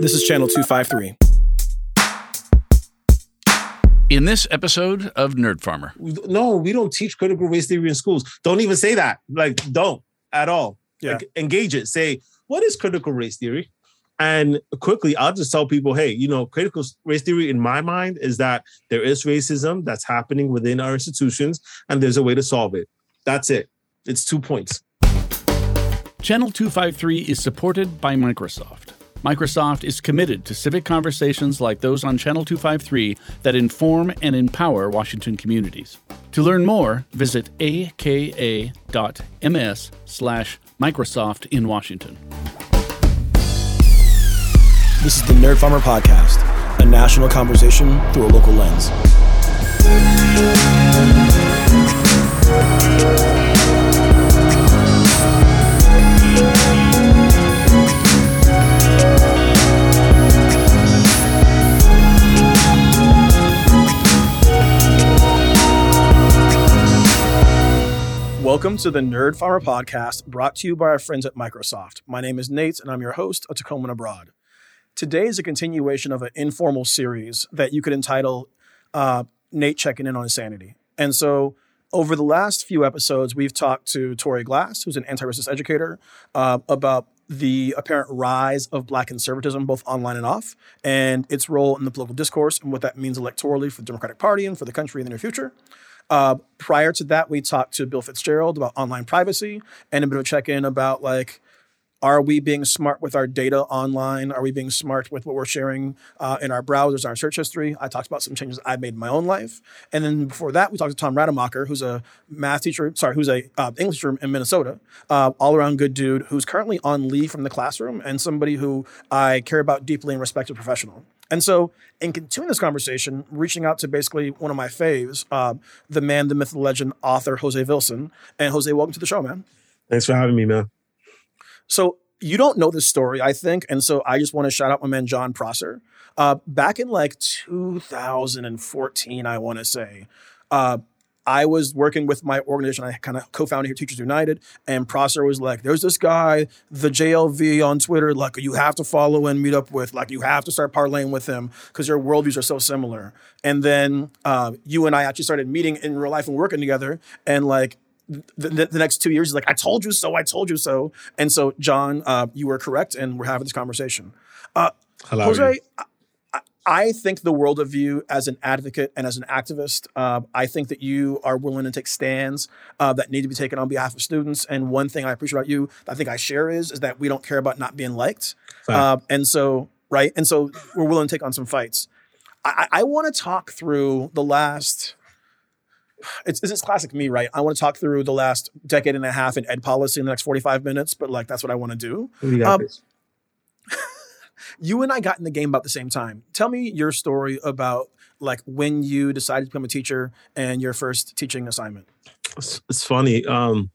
This is Channel 253. In this episode of Nerd Farmer, no, we don't teach critical race theory in schools. Don't even say that. Like, don't at all. Yeah. Like, engage it. Say, what is critical race theory? And quickly, I'll just tell people, hey, you know, critical race theory in my mind is that there is racism that's happening within our institutions, and there's a way to solve it. That's it. It's two points. Channel 253 is supported by Microsoft. Microsoft is committed to civic conversations like those on Channel 253 that inform and empower Washington communities. To learn more, visit aka.ms slash Microsoft in Washington. This is the Nerd Farmer Podcast, a national conversation through a local lens. Welcome to the Nerd Farmer Podcast, brought to you by our friends at Microsoft. My name is Nate, and I'm your host of Tacoma Abroad. Today is a continuation of an informal series that you could entitle uh, Nate Checking In on Insanity. And so, over the last few episodes, we've talked to Tori Glass, who's an anti racist educator, uh, about the apparent rise of black conservatism, both online and off, and its role in the political discourse and what that means electorally for the Democratic Party and for the country in the near future. Uh, prior to that, we talked to Bill Fitzgerald about online privacy and a bit of a check in about like, are we being smart with our data online? Are we being smart with what we're sharing uh, in our browsers, our search history? I talked about some changes I've made in my own life, and then before that, we talked to Tom Rademacher, who's a math teacher. Sorry, who's a uh, English teacher in Minnesota, uh, all around good dude who's currently on leave from the classroom, and somebody who I care about deeply and respect as a professional. And so, in continuing this conversation, reaching out to basically one of my faves, uh, the man, the myth, the legend, author Jose Vilson. And Jose, welcome to the show, man. Thanks for having me, man. So you don't know this story, I think, and so I just want to shout out my man John Prosser. Uh, back in like 2014, I want to say, uh, I was working with my organization. I kind of co-founded here, Teachers United, and Prosser was like, "There's this guy, the JLV on Twitter. Like, you have to follow and meet up with. Like, you have to start parlaying with him because your worldviews are so similar." And then uh, you and I actually started meeting in real life and working together, and like the, the, next two years, he's like, I told you so, I told you so. And so, John, uh, you were correct, and we're having this conversation. Uh, Hello. Jose, I, I, think the world of you as an advocate and as an activist, uh, I think that you are willing to take stands uh, that need to be taken on behalf of students. And one thing I appreciate about you, I think I share is, is that we don't care about not being liked. Uh, and so, right. And so we're willing to take on some fights. I, I want to talk through the last it's, it's classic me, right? I want to talk through the last decade and a half in ed policy in the next 45 minutes, but like that's what I want to do. Um, you and I got in the game about the same time. Tell me your story about like when you decided to become a teacher and your first teaching assignment. It's, it's funny. Um,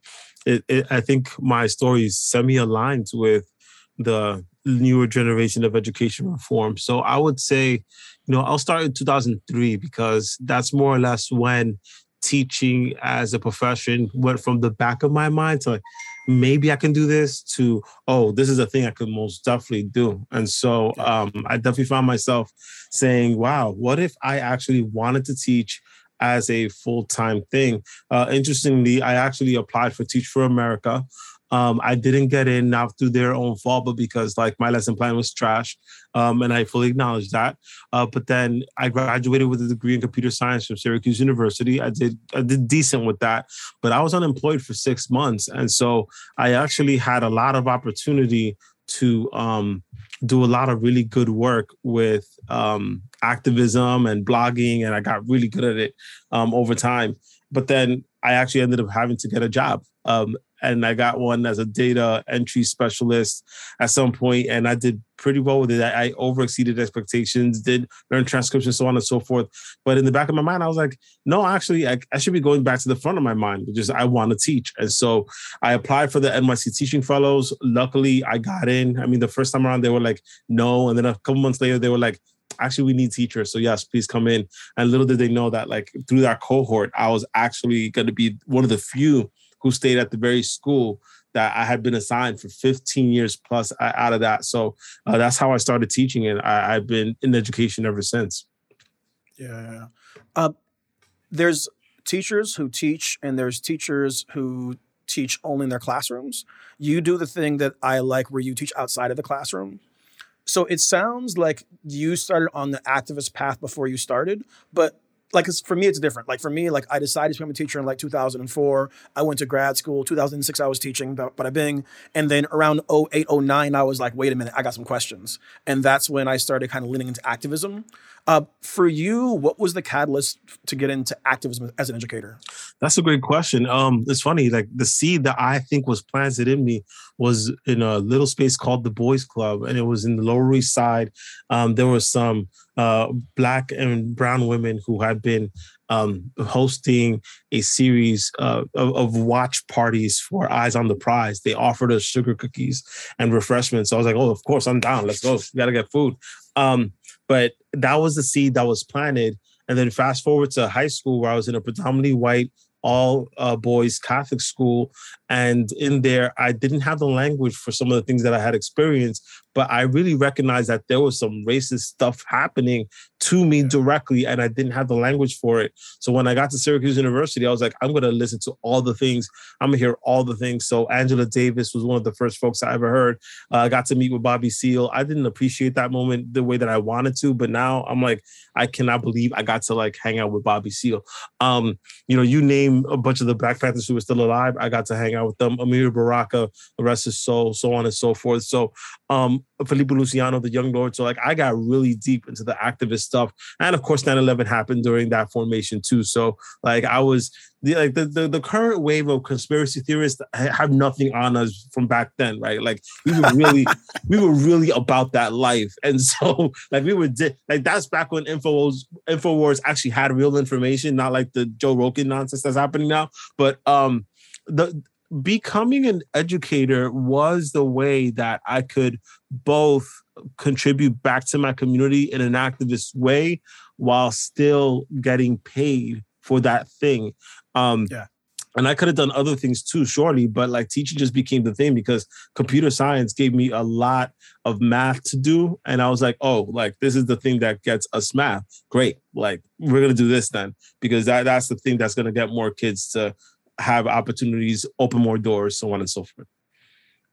it, it, I think my story is semi-aligned with the newer generation of education reform. So I would say, you know, I'll start in 2003 because that's more or less when teaching as a profession went from the back of my mind to like, maybe I can do this to, oh, this is a thing I could most definitely do. And so um, I definitely found myself saying, wow, what if I actually wanted to teach as a full time thing? Uh, interestingly, I actually applied for Teach for America. Um, I didn't get in not through their own fault, but because like my lesson plan was trash, um, and I fully acknowledge that. Uh, but then I graduated with a degree in computer science from Syracuse University. I did I did decent with that, but I was unemployed for six months, and so I actually had a lot of opportunity to um, do a lot of really good work with um, activism and blogging, and I got really good at it um, over time. But then I actually ended up having to get a job. Um, and I got one as a data entry specialist at some point, and I did pretty well with it. I, I over exceeded expectations, did learn transcription, so on and so forth. But in the back of my mind, I was like, no, actually, I, I should be going back to the front of my mind, which is I want to teach. And so I applied for the NYC Teaching Fellows. Luckily, I got in. I mean, the first time around, they were like, no. And then a couple months later, they were like, actually we need teachers so yes please come in and little did they know that like through that cohort i was actually going to be one of the few who stayed at the very school that I had been assigned for 15 years plus out of that. So uh, that's how I started teaching, and I, have been in education ever since. Yeah. Uh, there's teachers who teach, and there's teachers who teach only in their classrooms. You do the thing that I like where you teach outside of the classroom. So it sounds like you started on the activist path before you started, but like for me it's different. Like for me like i decided to become a teacher in like 2004 i went to grad school 2006 i was teaching bada bing. And then around 08 09 i was like wait a minute i got some questions. And that's when i started kind of leaning into activism. Uh, for you what was the catalyst to get into activism as an educator that's a great question um it's funny like the seed that i think was planted in me was in a little space called the boys club and it was in the lower east side um there were some uh, black and brown women who had been um, hosting a series uh, of, of, watch parties for Eyes on the Prize. They offered us sugar cookies and refreshments. So I was like, oh, of course, I'm down. Let's go. We got to get food. Um, but that was the seed that was planted. And then fast forward to high school where I was in a predominantly white all uh, boys Catholic school. And in there, I didn't have the language for some of the things that I had experienced, but I really recognized that there was some racist stuff happening to me directly, and I didn't have the language for it. So when I got to Syracuse University, I was like, I'm going to listen to all the things. I'm going to hear all the things. So Angela Davis was one of the first folks I ever heard. Uh, I got to meet with Bobby Seale. I didn't appreciate that moment the way that I wanted to, but now I'm like, I cannot believe I got to like hang out with Bobby Seale. Um, you know, you name a bunch of the Black Panthers who were still alive. I got to hang out with them. Amiri Baraka, the rest is so, so on and so forth. So um, Felipe Luciano, the young lord. So like I got really deep into the activist stuff. And of course 9-11 happened during that formation too. So like I was the like the, the, the current wave of conspiracy theorists have nothing on us from back then, right? Like we were really we were really about that life. And so like we were di- like that's back when info Infowars Infowars actually had real information, not like the Joe Rogan nonsense that's happening now. But um the becoming an educator was the way that I could both contribute back to my community in an activist way while still getting paid for that thing. Um, yeah. And I could have done other things too, surely, but like teaching just became the thing because computer science gave me a lot of math to do. And I was like, oh, like this is the thing that gets us math. Great. Like we're gonna do this then because that, that's the thing that's gonna get more kids to have opportunities, open more doors, so on and so forth.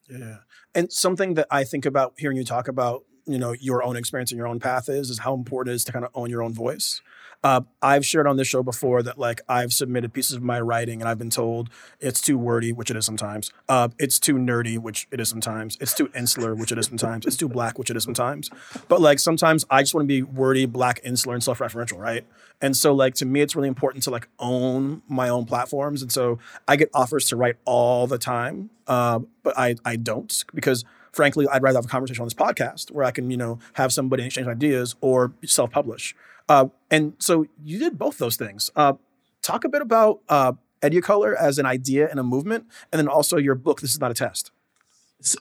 Yeah. And something that I think about hearing you talk about, you know, your own experience and your own path is, is how important it is to kind of own your own voice. Uh, I've shared on this show before that like I've submitted pieces of my writing and I've been told it's too wordy, which it is sometimes. Uh, it's too nerdy, which it is sometimes. It's too insular, which it is sometimes. It's too black, which it is sometimes. But like sometimes I just want to be wordy, black, insular, and self-referential, right? And so like to me, it's really important to like own my own platforms. And so I get offers to write all the time, uh, but I I don't because frankly I'd rather have a conversation on this podcast where I can you know have somebody exchange ideas or self-publish. Uh, and so you did both those things. Uh, talk a bit about uh, Educolor as an idea and a movement, and then also your book. This is not a test.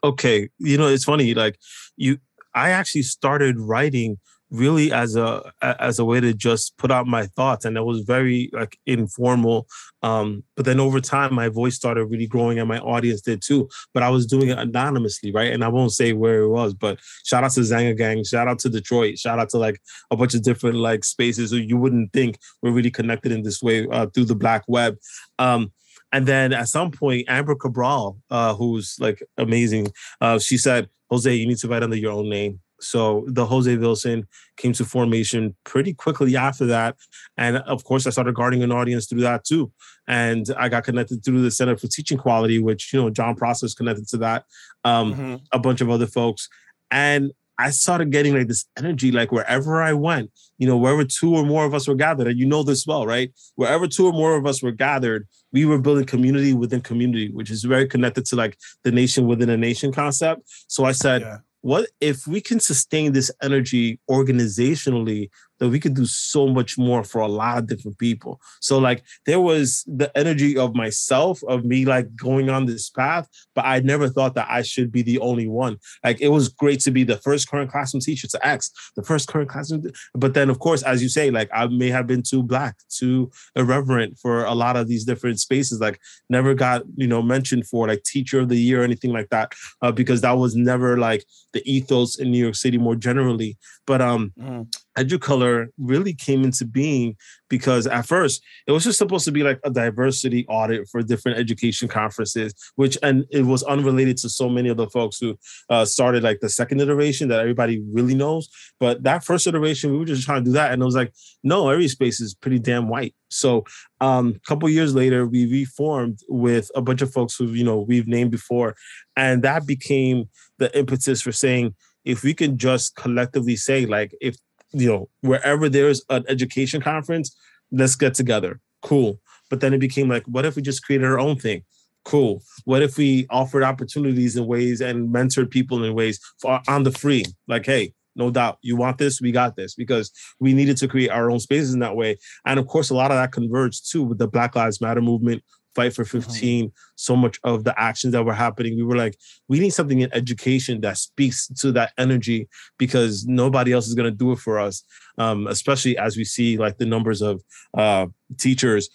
okay, you know it's funny. Like you, I actually started writing really as a as a way to just put out my thoughts and it was very like informal um but then over time my voice started really growing and my audience did too but i was doing it anonymously right and i won't say where it was but shout out to Xanga gang shout out to detroit shout out to like a bunch of different like spaces that you wouldn't think were really connected in this way uh, through the black web um and then at some point, Amber Cabral, uh, who's like amazing, uh, she said, Jose, you need to write under your own name. So the Jose Vilson came to formation pretty quickly after that. And of course, I started guarding an audience through that too. And I got connected through the Center for Teaching Quality, which, you know, John Prosser is connected to that, um, mm-hmm. a bunch of other folks. And I started getting like this energy, like wherever I went, you know, wherever two or more of us were gathered, and you know this well, right? Wherever two or more of us were gathered, we were building community within community, which is very connected to like the nation within a nation concept. So I said, yeah what if we can sustain this energy organizationally that we could do so much more for a lot of different people. So like there was the energy of myself of me like going on this path, but I never thought that I should be the only one. Like it was great to be the first current classroom teacher to X, the first current classroom. But then of course, as you say, like I may have been too black, too irreverent for a lot of these different spaces. Like never got you know mentioned for like teacher of the year or anything like that, uh, because that was never like the ethos in New York City more generally. But um, mm. Educolor really came into being because at first it was just supposed to be like a diversity audit for different education conferences, which and it was unrelated to so many of the folks who uh, started like the second iteration that everybody really knows. But that first iteration, we were just trying to do that, and it was like, no, every space is pretty damn white. So um, a couple years later, we reformed with a bunch of folks who you know we've named before, and that became the impetus for saying if we can just collectively say like if you know wherever there's an education conference let's get together. Cool. But then it became like what if we just created our own thing? Cool. What if we offered opportunities in ways and mentored people in ways for on the free? Like hey no doubt. You want this? We got this. Because we needed to create our own spaces in that way. And of course a lot of that converged too with the black lives matter movement fight for mm-hmm. 15 mm-hmm. so much of the actions that were happening we were like we need something in education that speaks to that energy because nobody else is going to do it for us um, especially as we see like the numbers of uh, teachers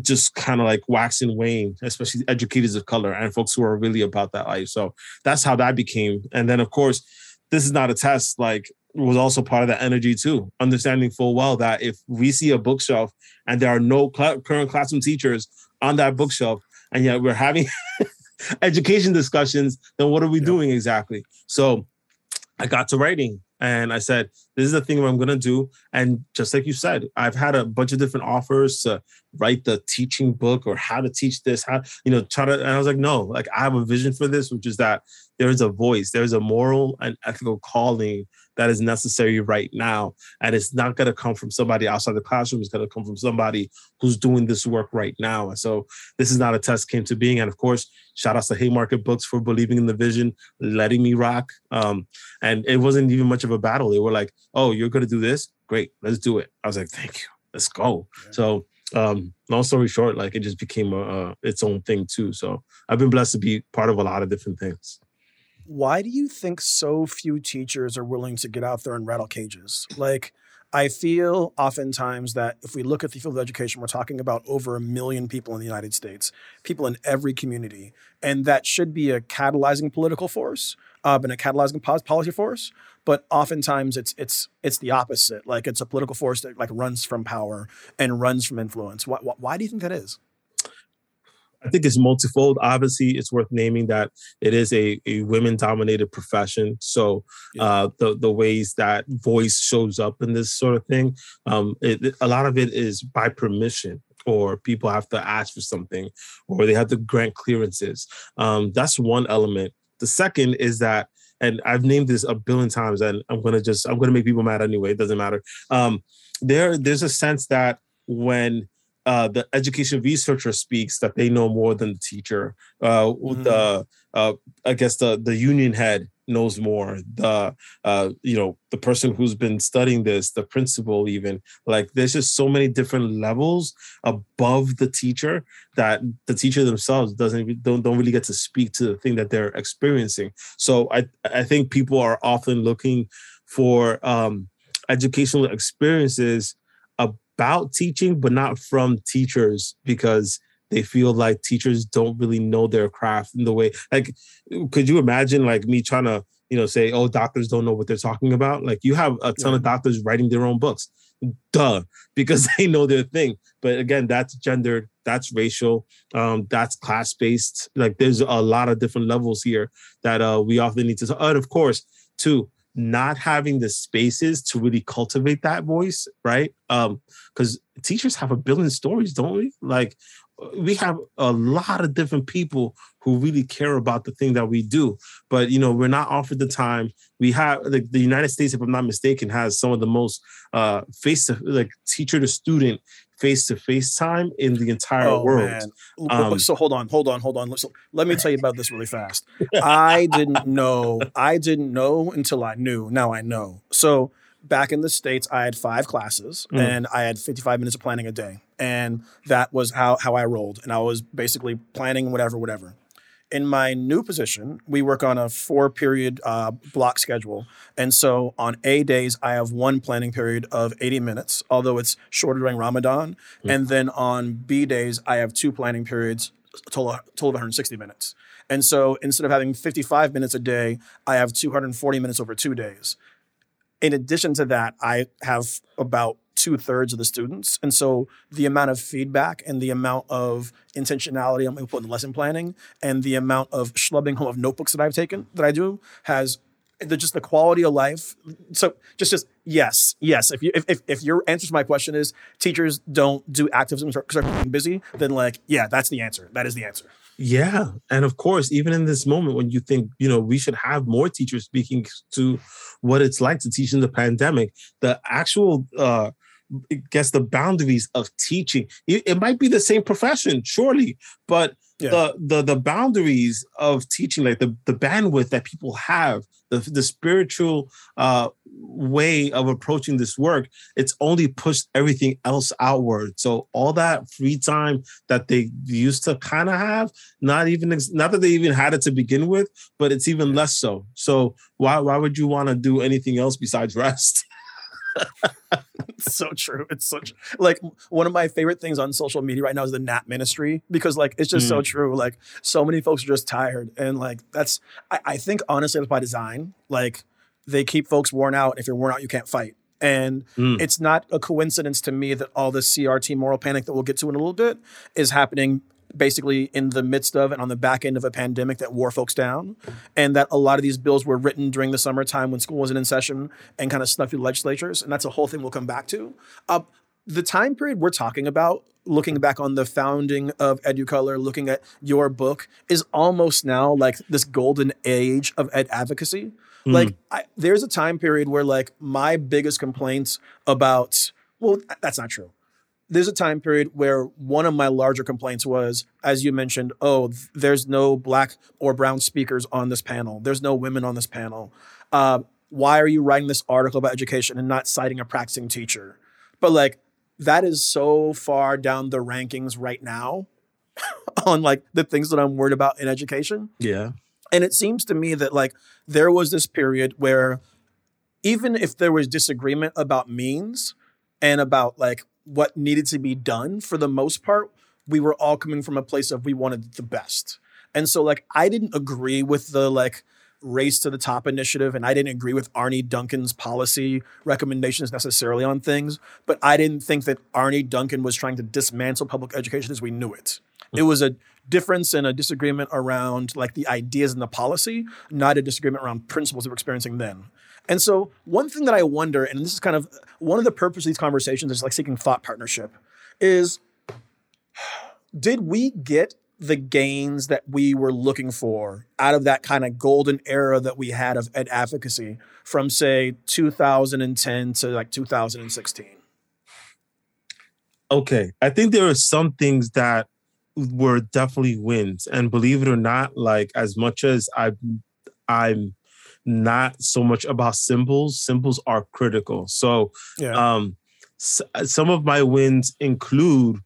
just kind of like wax and wane especially educators of color and folks who are really about that life so that's how that became and then of course this is not a test like was also part of that energy too understanding full well that if we see a bookshelf and there are no cl- current classroom teachers on that bookshelf, and yet we're having education discussions, then what are we doing exactly? So I got to writing and I said, this is the thing I'm going to do. And just like you said, I've had a bunch of different offers to write the teaching book or how to teach this, how, you know, try to, and I was like, no, like I have a vision for this, which is that there is a voice, there's a moral and ethical calling that is necessary right now. And it's not going to come from somebody outside the classroom. It's going to come from somebody who's doing this work right now. And so this is not a test came to being. And of course, shout out to Haymarket Books for believing in the vision, letting me rock. Um, and it wasn't even much of a battle. They were like, oh, you're going to do this? Great, let's do it. I was like, thank you. Let's go. Yeah. So um long story short like it just became a, a, its own thing too so i've been blessed to be part of a lot of different things why do you think so few teachers are willing to get out there and rattle cages? Like, I feel oftentimes that if we look at the field of education, we're talking about over a million people in the United States, people in every community, and that should be a catalyzing political force uh, and a catalyzing policy force. But oftentimes it's it's it's the opposite. Like it's a political force that like runs from power and runs from influence. Why, why do you think that is? I think it's multifold. Obviously, it's worth naming that it is a, a women dominated profession. So uh, the the ways that voice shows up in this sort of thing, um, it, a lot of it is by permission or people have to ask for something or they have to grant clearances. Um, that's one element. The second is that, and I've named this a billion times, and I'm gonna just I'm gonna make people mad anyway. It doesn't matter. Um, there there's a sense that when uh, the education researcher speaks that they know more than the teacher. Uh, mm-hmm. The uh, I guess the the union head knows more. The uh, you know the person who's been studying this, the principal, even like there's just so many different levels above the teacher that the teacher themselves doesn't don't don't really get to speak to the thing that they're experiencing. So I I think people are often looking for um, educational experiences about teaching, but not from teachers because they feel like teachers don't really know their craft in the way. Like, could you imagine like me trying to, you know, say, oh, doctors don't know what they're talking about? Like, you have a ton yeah. of doctors writing their own books. Duh, because they know their thing. But again, that's gendered, that's racial, um, that's class based. Like, there's a lot of different levels here that uh, we often need to. And of course, too, not having the spaces to really cultivate that voice, right? Um, because teachers have a billion stories, don't we? Like we have a lot of different people who really care about the thing that we do but you know we're not offered the time we have like the united states if i'm not mistaken has some of the most uh face to like teacher to student face to face time in the entire oh, world. Um, so hold on, hold on, hold on. So let me tell you about this really fast. I didn't know. I didn't know until I knew. Now I know. So back in the states, I had five classes Mm. and I had 55 minutes of planning a day, and that was how how I rolled. And I was basically planning whatever, whatever. In my new position, we work on a four period uh, block schedule. And so on A days, I have one planning period of 80 minutes, although it's shorter during Ramadan. And then on B days, I have two planning periods, a total, total of 160 minutes. And so instead of having 55 minutes a day, I have 240 minutes over two days. In addition to that, I have about two thirds of the students. And so the amount of feedback and the amount of intentionality I'm put in lesson planning and the amount of schlubbing home of notebooks that I've taken that I do has the, just the quality of life. So just, just yes, yes. If you if, if, if your answer to my question is teachers don't do activism because they're busy, then like yeah, that's the answer. That is the answer. Yeah. And of course, even in this moment when you think, you know, we should have more teachers speaking to what it's like to teach in the pandemic, the actual uh I guess the boundaries of teaching. It, it might be the same profession, surely, but Yeah. the the the boundaries of teaching, like the the bandwidth that people have, the the spiritual uh way of approaching this work, it's only pushed everything else outward. So all that free time that they used to kind of have, not even not that they even had it to begin with, but it's even less so. So why why would you want to do anything else besides rest? It's so true. It's such like one of my favorite things on social media right now is the nap ministry because like it's just so true. Like so many folks are just tired, and like that's I, I think honestly that's by design. Like they keep folks worn out. If you're worn out, you can't fight. And Mm. it's not a coincidence to me that all this CRT moral panic that we'll get to in a little bit is happening basically in the midst of and on the back end of a pandemic that wore folks down. And that a lot of these bills were written during the summertime when school wasn't in session and kind of snuck through legislatures. And that's a whole thing we'll come back to. Uh, the time period we're talking about, looking back on the founding of EduColor, looking at your book, is almost now like this golden age of ed advocacy. Like, I, there's a time period where, like, my biggest complaints about, well, that's not true there's a time period where one of my larger complaints was, as you mentioned, oh, th- there's no black or brown speakers on this panel. There's no women on this panel. Uh, why are you writing this article about education and not citing a practicing teacher? But like, that is so far down the rankings right now on like the things that I'm worried about in education. Yeah. And it seems to me that like there was this period where even if there was disagreement about means and about like what needed to be done for the most part, we were all coming from a place of we wanted the best. And so like I didn't agree with the like race to the top initiative and I didn't agree with Arne Duncan's policy recommendations necessarily on things, but I didn't think that Arne Duncan was trying to dismantle public education as we knew it. It was a difference and a disagreement around like the ideas and the policy, not a disagreement around principles we're experiencing then. And so one thing that I wonder, and this is kind of one of the purposes of these conversations is like seeking thought partnership, is did we get the gains that we were looking for out of that kind of golden era that we had of ed advocacy from say 2010 to like 2016? Okay. I think there are some things that were definitely wins. And believe it or not, like as much as I I'm not so much about symbols, symbols are critical. So Yeah. um s- some of my wins include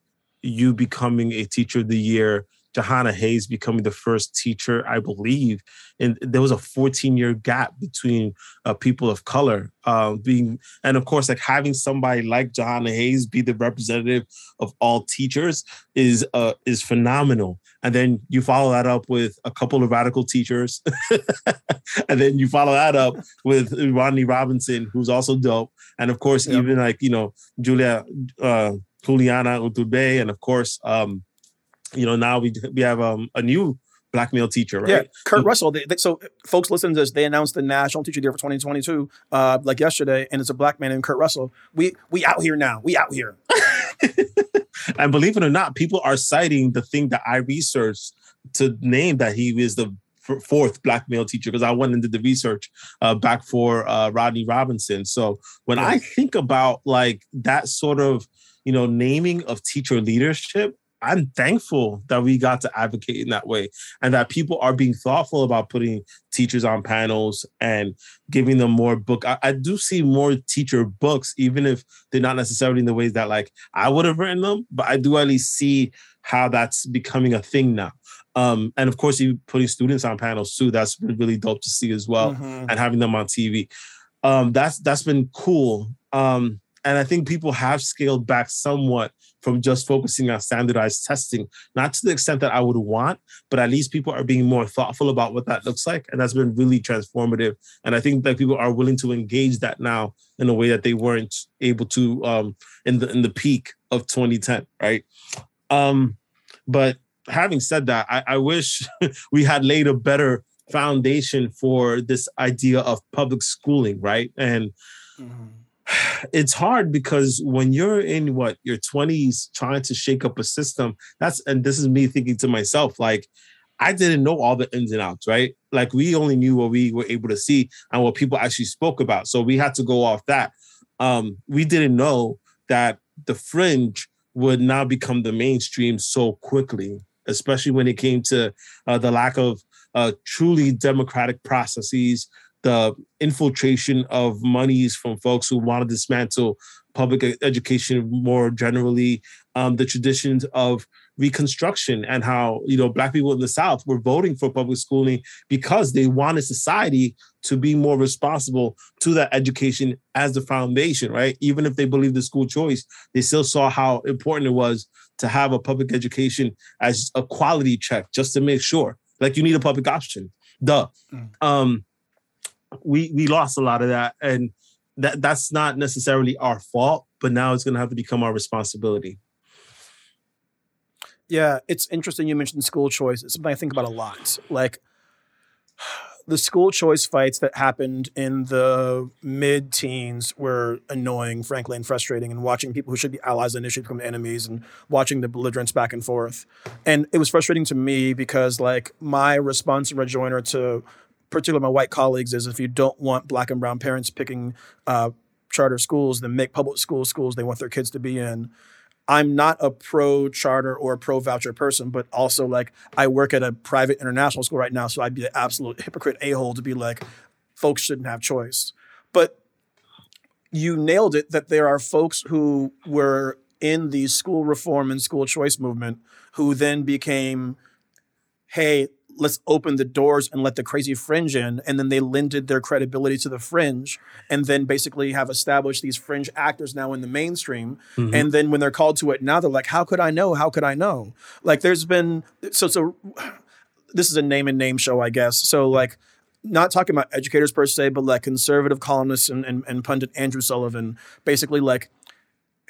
you becoming a teacher of the year Jahana Hayes becoming the first teacher, I believe, and there was a 14 year gap between uh, people of color uh, being, and of course, like having somebody like Jahana Hayes be the representative of all teachers is uh, is phenomenal. And then you follow that up with a couple of radical teachers, and then you follow that up with Rodney Robinson, who's also dope, and of course, even like you know Julia uh, Juliana Urtubey, and of course. Um, you know now we we have um, a new black male teacher right Yeah, Kurt Mm. Russell. They, they- so, folks, listening to this, they announced the National Teacher Year for 2022, uh, like yesterday, and it's a black man named Kurt Russell. We we out here now. We out here. and believe it or not people are citing the thing that i researched to name that he is the fourth black male teacher because i went and did the research uh, back for uh, rodney robinson so when Yeah. i think about like that sort of you know naming of teacher leadership I'm thankful that we got to advocate in that way and that people are being thoughtful about putting teachers on panels and giving them more book. I, I do see more teacher books, even if they're not necessarily in the ways that like I would have written them, but I do at least see how that's becoming a thing now. Um, and of course, you putting students on panels too. That's really dope to see as well, mm-hmm. and having them on TV. Um, that's that's been cool. Um, and I think people have scaled back somewhat from just focusing on standardized testing, not to the extent that I would want, but at least people are being more thoughtful about what that looks like. And that's been really transformative. And I think that people are willing to engage that now in a way that they weren't able to um, in the in the peak of 2010, right? Um, but having said that, I, I wish we had laid a better foundation for this idea of public schooling, right? And mm-hmm it's hard because when you're in what your 20s trying to shake up a system that's and this is me thinking to myself like i didn't know all the ins and outs right? Like we only knew what we were able to see and what people actually spoke about so we had to go off that. Um we didn't know that the fringe would now become the mainstream so quickly especially when it came to uh, the lack of uh, truly democratic processes the infiltration of monies from folks who want to dismantle public education more generally, um, the traditions of reconstruction and how you know black people in the south were voting for public schooling because they wanted society to be more responsible to that education as the foundation right even if they believed the school choice they still saw how important it was to have a public education as a quality check just to make sure like you need a public option duh mm. um we we lost a lot of that, and that that's not necessarily our fault, but now it's going to have to become our responsibility. Yeah, it's interesting you mentioned school choice. It's something I think about a lot. Like the school choice fights that happened in the mid teens were annoying, frankly, and frustrating. And watching people who should be allies initially become enemies and watching the belligerence back and forth. And it was frustrating to me because, like, my response and rejoinder to particularly my white colleagues, is if you don't want black and brown parents picking uh, charter schools, then make public school schools they want their kids to be in. I'm not a pro charter or pro voucher person, but also like I work at a private international school right now, so I'd be an absolute hypocrite a hole to be like, folks shouldn't have choice. But you nailed it that there are folks who were in the school reform and school choice movement who then became, hey, let's open the doors and let the crazy fringe in. And then they lended their credibility to the fringe and then basically have established these fringe actors now in the mainstream. Mm-hmm. And then when they're called to it now, they're like, how could I know? How could I know? Like there's been, so, so this is a name and name show, I guess. So like, not talking about educators per se, but like conservative columnists and, and, and pundit Andrew Sullivan, basically like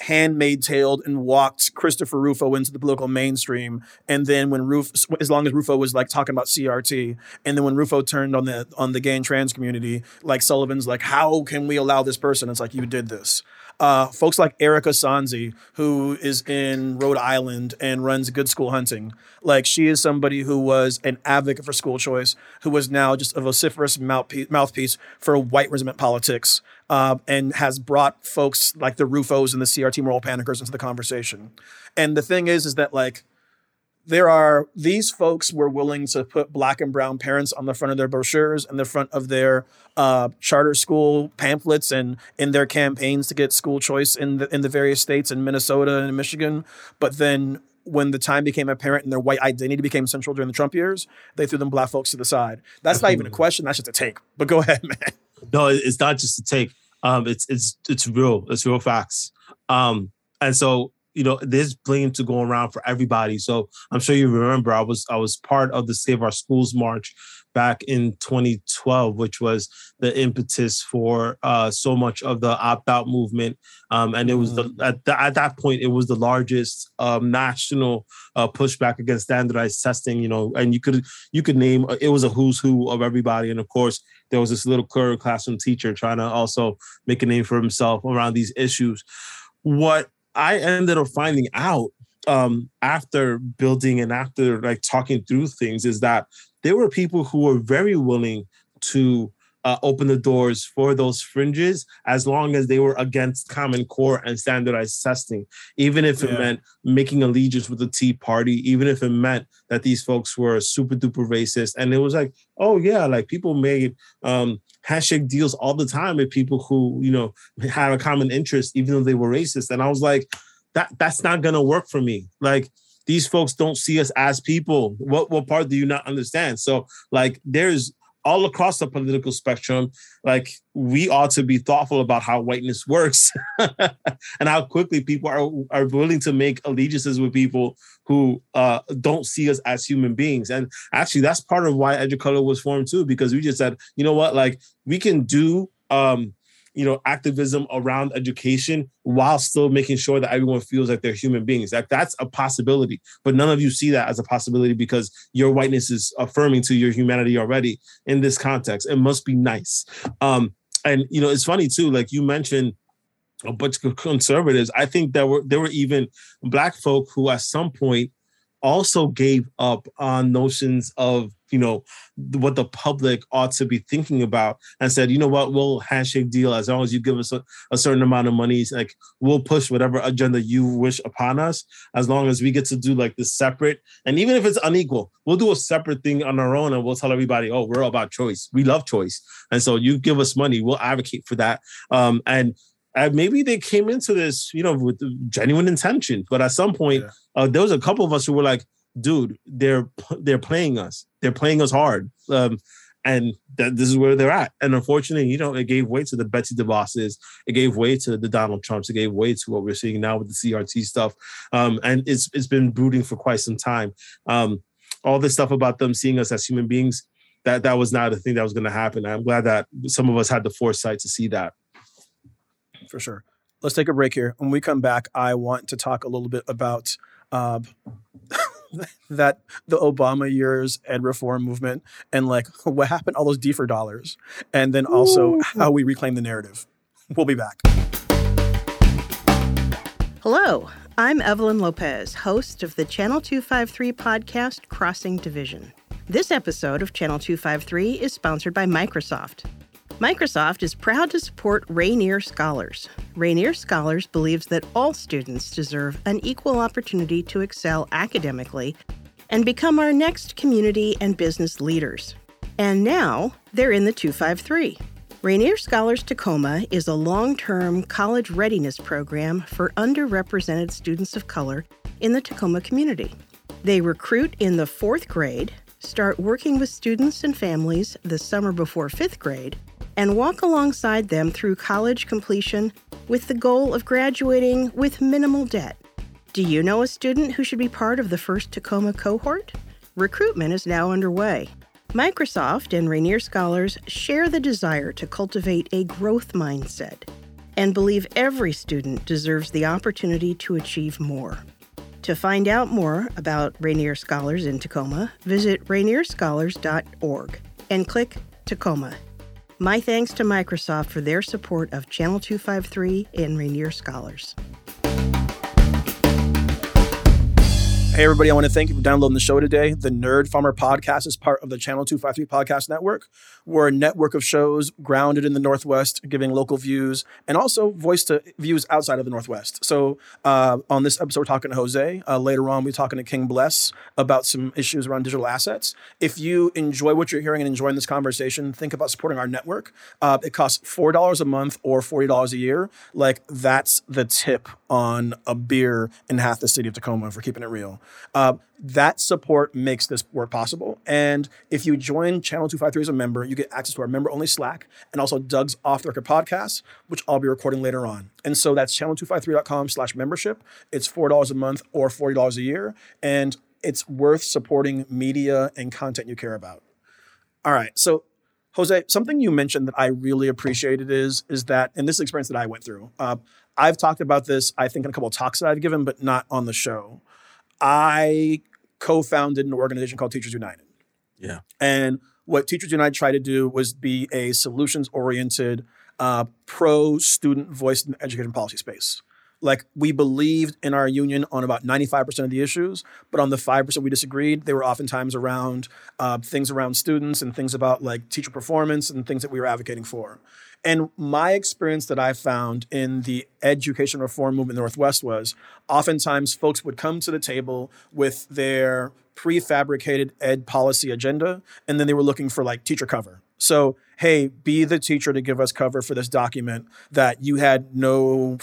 handmaid tailed and walked Christopher Rufo into the political mainstream. And then when Rufo, as long as Rufo was like talking about CRT, and then when Rufo turned on the on the gay and trans community, like Sullivan's like, how can we allow this person? It's like you did this. Uh, folks like Erika Sanzi, who is in Rhode Island and runs Good School Hunting, like she is somebody who was an advocate for school choice, who was now just a vociferous mouthpiece for white resentment politics, uh, and has brought folks like the Rufos and the CRT moral panickers into the conversation. And the thing is, is that like there are these folks were willing to put black and brown parents on the front of their brochures and the front of their uh, charter school pamphlets and in their campaigns to get school choice in the in the various states in Minnesota and Michigan. But then when the time became apparent and their white identity became central during the Trump years, they threw them black folks to the side. That's not even a question. That's just a take. But go ahead, man. No, it's not just a take. Um, it's it's it's real. It's real facts. Um, and so you know, there's blame to go around for everybody. So I'm sure you remember I was I was part of the Save Our Schools March back in 2012, which was the impetus for uh, so much of the opt-out movement. Um, and it was the, mm. at, the, at, that point, it was the largest um, national uh, pushback against standardized testing. You know, and you could you could name it was a who's who of everybody. And of course, there was this little classroom teacher trying to also make a name for himself around these issues. What I ended up finding out um, after building and after like talking through things is that there were people who were very willing to uh, open the doors for those fringes as long as they were against Common Core and standardized testing, even if it yeah. meant making allegiance with the Tea Party, even if it meant that these folks were super duper racist. And it was like, oh yeah, like people made um, handshake deals all the time with people who you know had a common interest, even though they were racist. And I was like, that that's not gonna work for me. Like these folks don't see us as people. What what part do you not understand? So like there's all across the political spectrum, like we ought to be thoughtful about how whiteness works and how quickly people are, are willing to make allegiances with people who uh, don't see us as human beings. And actually, that's part of why Educolor was formed too, because we just said, you know what, like we can do um, you know activism around education while still making sure that everyone feels like they're human beings that that's a possibility. But none of you see that as a possibility because your whiteness is affirming to your humanity already in this context. It must be nice. Um and you know it's funny too like you mentioned a bunch of conservatives i think there were there were even black folk who at some point also gave up on notions of you know what the public ought to be thinking about and said you know what we'll handshake deal as long as you give us a, a certain amount of money like we'll push whatever agenda you wish upon us as long as we get to do like this separate and even if it's unequal we'll do a separate thing on our own and we'll tell everybody oh we're all about choice we love choice and so you give us money we'll advocate for that um, and and maybe they came into this, you know, with genuine intention. But at some point, yeah. uh, there was a couple of us who were like, "Dude, they're they're playing us. They're playing us hard." Um, and that this is where they're at. And unfortunately, you know, it gave way to the Betsy DeVosses, it gave way to the Donald Trumps, it gave way to what we're seeing now with the CRT stuff. Um, and it's it's been brooding for quite some time. Um, all this stuff about them seeing us as human beings, that that was not a thing that was going to happen. I'm glad that some of us had the foresight to see that for sure. Let's take a break here. When we come back, I want to talk a little bit about uh, that the Obama years ed reform movement and like what happened, all those DFER dollars, and then also Ooh. how we reclaim the narrative. We'll be back. Hello, I'm Evelyn Lopez, host of the Channel 253 podcast Crossing Division. This episode of Channel 253 is sponsored by Microsoft. Microsoft is proud to support Rainier Scholars. Rainier Scholars believes that all students deserve an equal opportunity to excel academically and become our next community and business leaders. And now they're in the 253. Rainier Scholars Tacoma is a long term college readiness program for underrepresented students of color in the Tacoma community. They recruit in the fourth grade, start working with students and families the summer before fifth grade, and walk alongside them through college completion with the goal of graduating with minimal debt. Do you know a student who should be part of the first Tacoma cohort? Recruitment is now underway. Microsoft and Rainier Scholars share the desire to cultivate a growth mindset and believe every student deserves the opportunity to achieve more. To find out more about Rainier Scholars in Tacoma, visit rainierscholars.org and click Tacoma. My thanks to Microsoft for their support of Channel 253 and Rainier Scholars. Hey, everybody, I want to thank you for downloading the show today. The Nerd Farmer podcast is part of the Channel 253 Podcast Network. We're a network of shows grounded in the Northwest, giving local views and also voice to views outside of the Northwest. So, uh, on this episode, we're talking to Jose. Uh, later on, we're talking to King Bless about some issues around digital assets. If you enjoy what you're hearing and enjoying this conversation, think about supporting our network. Uh, it costs $4 a month or $40 a year. Like, that's the tip on a beer in half the city of Tacoma for keeping it real. Uh, that support makes this work possible. And if you join Channel 253 as a member, you get access to our member only Slack and also Doug's Off the Record podcast, which I'll be recording later on. And so that's channel253.com slash membership. It's $4 a month or $40 a year. And it's worth supporting media and content you care about. All right. So Jose, something you mentioned that I really appreciated is is that, and this experience that I went through. Uh, I've talked about this, I think, in a couple of talks that I've given, but not on the show. I co-founded an organization called Teachers United. Yeah. And what Teachers United tried to do was be a solutions-oriented, uh, pro-student voice in the education policy space. like we believed in our union on about 95% of the issues, but on the 5% we disagreed, they were oftentimes around uh, things around students and things about like teacher performance and things that we were advocating for. And my experience that I found in the education reform movement in the Northwest was oftentimes folks would come to the table with their prefabricated ed policy agenda, and then they were looking for like teacher cover. So, hey, be the teacher to give us cover for this document that you had no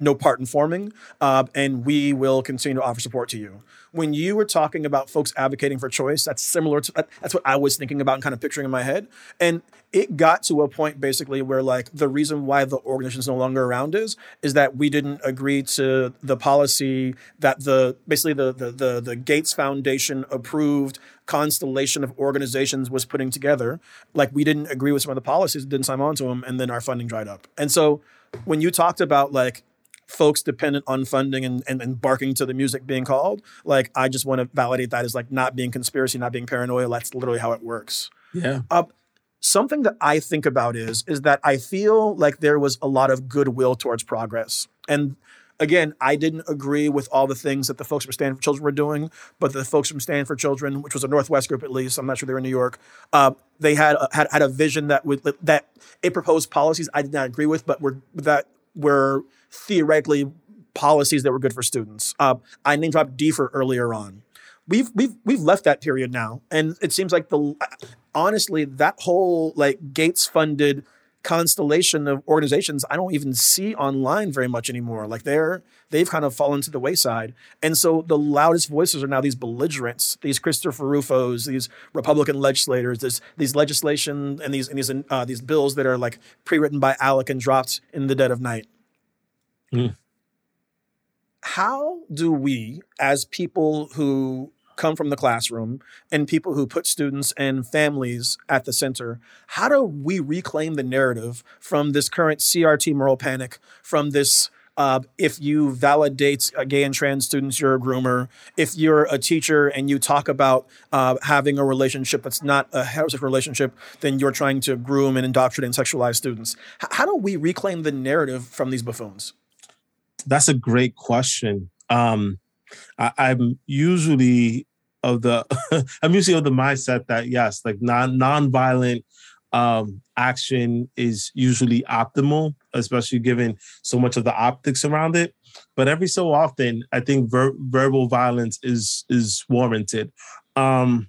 no part in forming, uh, and we will continue to offer support to you when you were talking about folks advocating for choice, that's similar to that's what I was thinking about and kind of picturing in my head. And it got to a point basically where like the reason why the organization is no longer around is is that we didn't agree to the policy that the basically the the the, the Gates Foundation approved constellation of organizations was putting together. Like we didn't agree with some of the policies, didn't sign on to them, and then our funding dried up. And so when you talked about like folks dependent on funding and, and, and barking to the music being called, like I just want to validate that as like not being conspiracy, not being paranoia. That's literally how it works. Yeah. Uh, something that I think about is is that I feel like there was a lot of goodwill towards progress. And again, I didn't agree with all the things that the folks from Stand for Children were doing, but the folks from Stand for Children, which was a Northwest group at least, I'm not sure they were in New York, uh, they had, a, had had a vision that would that it proposed policies I did not agree with, but were that were theoretically policies that were good for students. Uh, I name dropped DFER earlier on. We've we've we've left that period now, and it seems like the honestly that whole like Gates funded constellation of organizations I don't even see online very much anymore. Like they're they've kind of fallen to the wayside. And so the loudest voices are now these belligerents, these Christopher Rufos, these Republican legislators, this these legislation and these and these uh, these bills that are like pre-written by ALEC and dropped in the dead of night. Mm. How do we, as people who come from the classroom and people who put students and families at the center, how do we reclaim the narrative from this current CRT moral panic, from this uh, if you validate gay and trans students, you're a groomer. If you're a teacher and you talk about uh, having a relationship that's not a heterosexual relationship, then you're trying to groom and indoctrinate and sexualize students. H- how do we reclaim the narrative from these buffoons? That's a great question. Um, I, I'm usually of the I'm usually of the mindset that yes, like non non-violent um, action is usually optimal, especially given so much of the optics around it. But every so often, I think ver- verbal violence is is warranted. Um,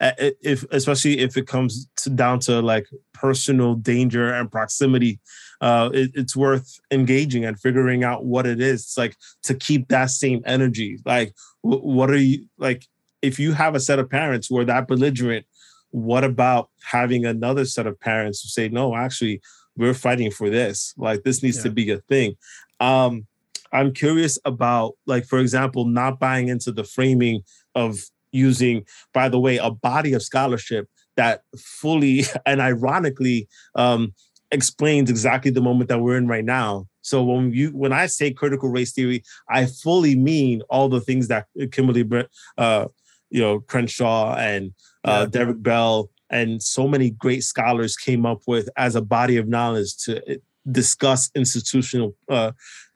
if especially if it comes to, down to like personal danger and proximity uh, it, it's worth engaging and figuring out what it is. It's like to keep that same energy. Like, what are you like? If you have a set of parents who are that belligerent, what about having another set of parents who say, no, actually, we're fighting for this. Like, this needs yeah. to be a thing. Um, I'm curious about, like, for example, not buying into the framing of using, by the way, a body of scholarship that fully and ironically um, explains exactly the moment that we're in right now. So when you when I say critical race theory, I fully mean all the things that Kimberly, uh, you know, Crenshaw and uh, yeah. Derek Bell and so many great scholars came up with as a body of knowledge to uh, discuss institutional uh,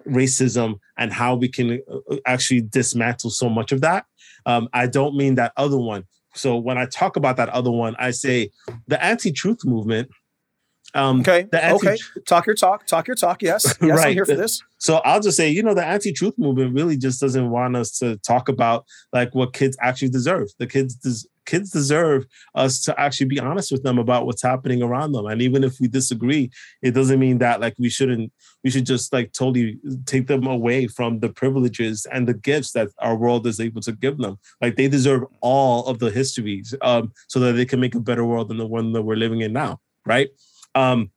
racism and how we can uh, actually dismantle so much of that. Um, I don't mean that other one. So when I talk about that other one, I say the anti-truth movement um, okay. Anti- okay. Talk your talk. Talk your talk. Yes. Yes. right. I'm here for this. So I'll just say, you know, the anti-truth movement really just doesn't want us to talk about like what kids actually deserve. The kids des- kids deserve us to actually be honest with them about what's happening around them. And even if we disagree, it doesn't mean that like we shouldn't we should just like totally take them away from the privileges and the gifts that our world is able to give them. Like they deserve all of the histories um, so that they can make a better world than the one that we're living in now. Right. Um,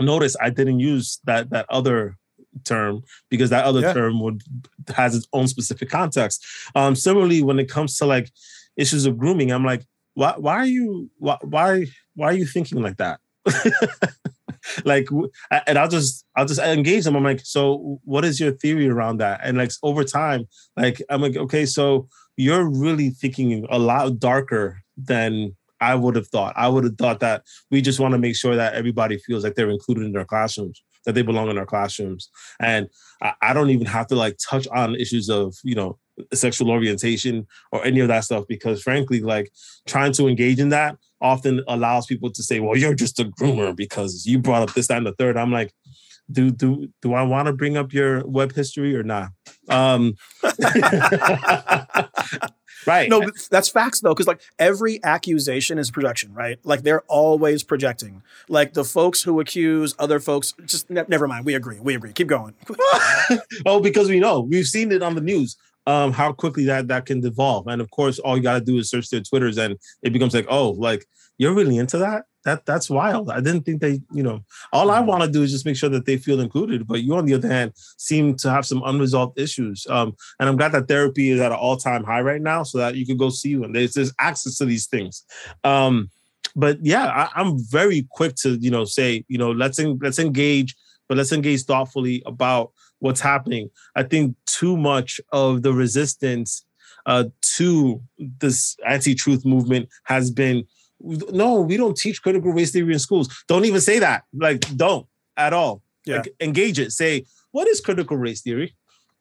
notice I didn't use that that other term because that other yeah. term would has its own specific context. Um, similarly, when it comes to like issues of grooming, I'm like, why why are you why why, why are you thinking like that? like and I'll just I'll just engage them. I'm like, so what is your theory around that? And like over time, like I'm like, okay, so you're really thinking a lot darker than I would have thought. I would have thought that we just want to make sure that everybody feels like they're included in their classrooms, that they belong in our classrooms. And I, I don't even have to like touch on issues of, you know, sexual orientation or any of that stuff because frankly like trying to engage in that often allows people to say well you're just a groomer because you brought up this that and the third i'm like do do do i want to bring up your web history or not um right No, but that's facts though, because like every accusation is projection, right? Like they're always projecting. Like the folks who accuse other folks, just ne- never mind. We agree. We agree. Keep going. oh because we know we've seen it on the news um how quickly that that can devolve and of course all you got to do is search their twitters and it becomes like oh like you're really into that that that's wild. I didn't think they you know all i want to do is just make sure that they feel included but you on the other hand seem to have some unresolved issues um and i'm glad that therapy is at an all-time high right now so that you can go see one there's, there's access to these things. Um but yeah I, i'm very quick to you know say you know let's en- let's engage but let's engage thoughtfully about what's happening. I think too much of the resistance uh, to this anti-truth movement has been no, we don't teach critical race theory in schools. Don't even say that. Like, don't at all. Yeah. Like, engage it. Say, what is critical race theory?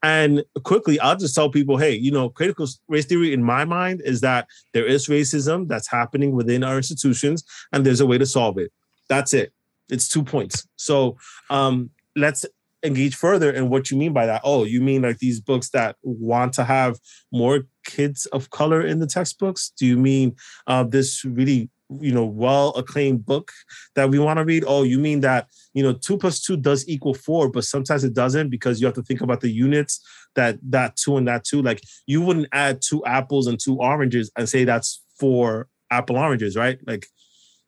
And quickly, I'll just tell people, hey, you know, critical race theory in my mind is that there is racism that's happening within our institutions, and there's a way to solve it. That's it. It's two points. So um, let's engage further in what you mean by that. Oh, you mean like these books that want to have more kids of color in the textbooks? Do you mean uh, this really, you know, well acclaimed book that we want to read? Oh, you mean that, you know, two plus two does equal four, but sometimes it doesn't because you have to think about the units that that two and that two. Like you wouldn't add two apples and two oranges and say that's four apple oranges, right? Like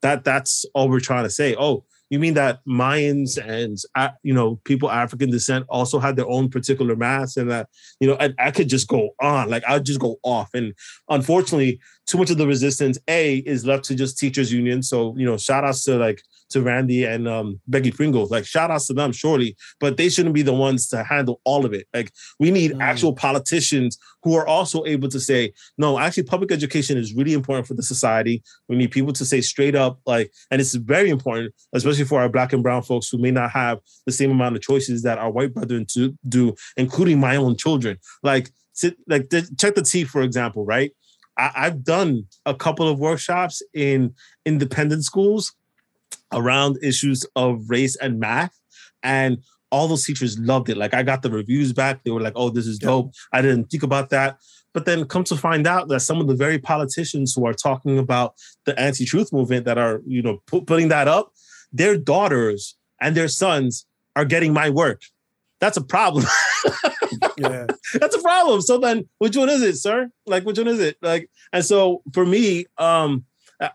that that's all we're trying to say. Oh, you mean that Mayans and uh, you know people African descent also had their own particular mass, and that you know I, I could just go on, like I'd just go off. And unfortunately, too much of the resistance a is left to just teachers union. So you know, shout outs to like to Randi and um, Becky Pringle, like shout outs to them, surely, but they shouldn't be the ones to handle all of it. Like we need Mm. actual politicians who are also able to say, no, actually, public education is really important for the society. We need people to say straight up, like, and it's very important, especially for our black and brown folks who may not have the same amount of choices that our white brethren to do, including my own children. Like, sit, like check the T, for example, right? I, I've done a couple of workshops in independent schools around issues of race and math, and all those teachers loved it. Like I got the reviews back; they were like, "Oh, this is dope." I didn't think about that. But then come to find out that some of the very politicians who are talking about the anti-truth movement that are, you know, pu- putting that up, their daughters and their sons are getting my work. That's a problem. yeah. That's a problem. So then, which one is it, sir? Like, which one is it? Like, and so for me, um,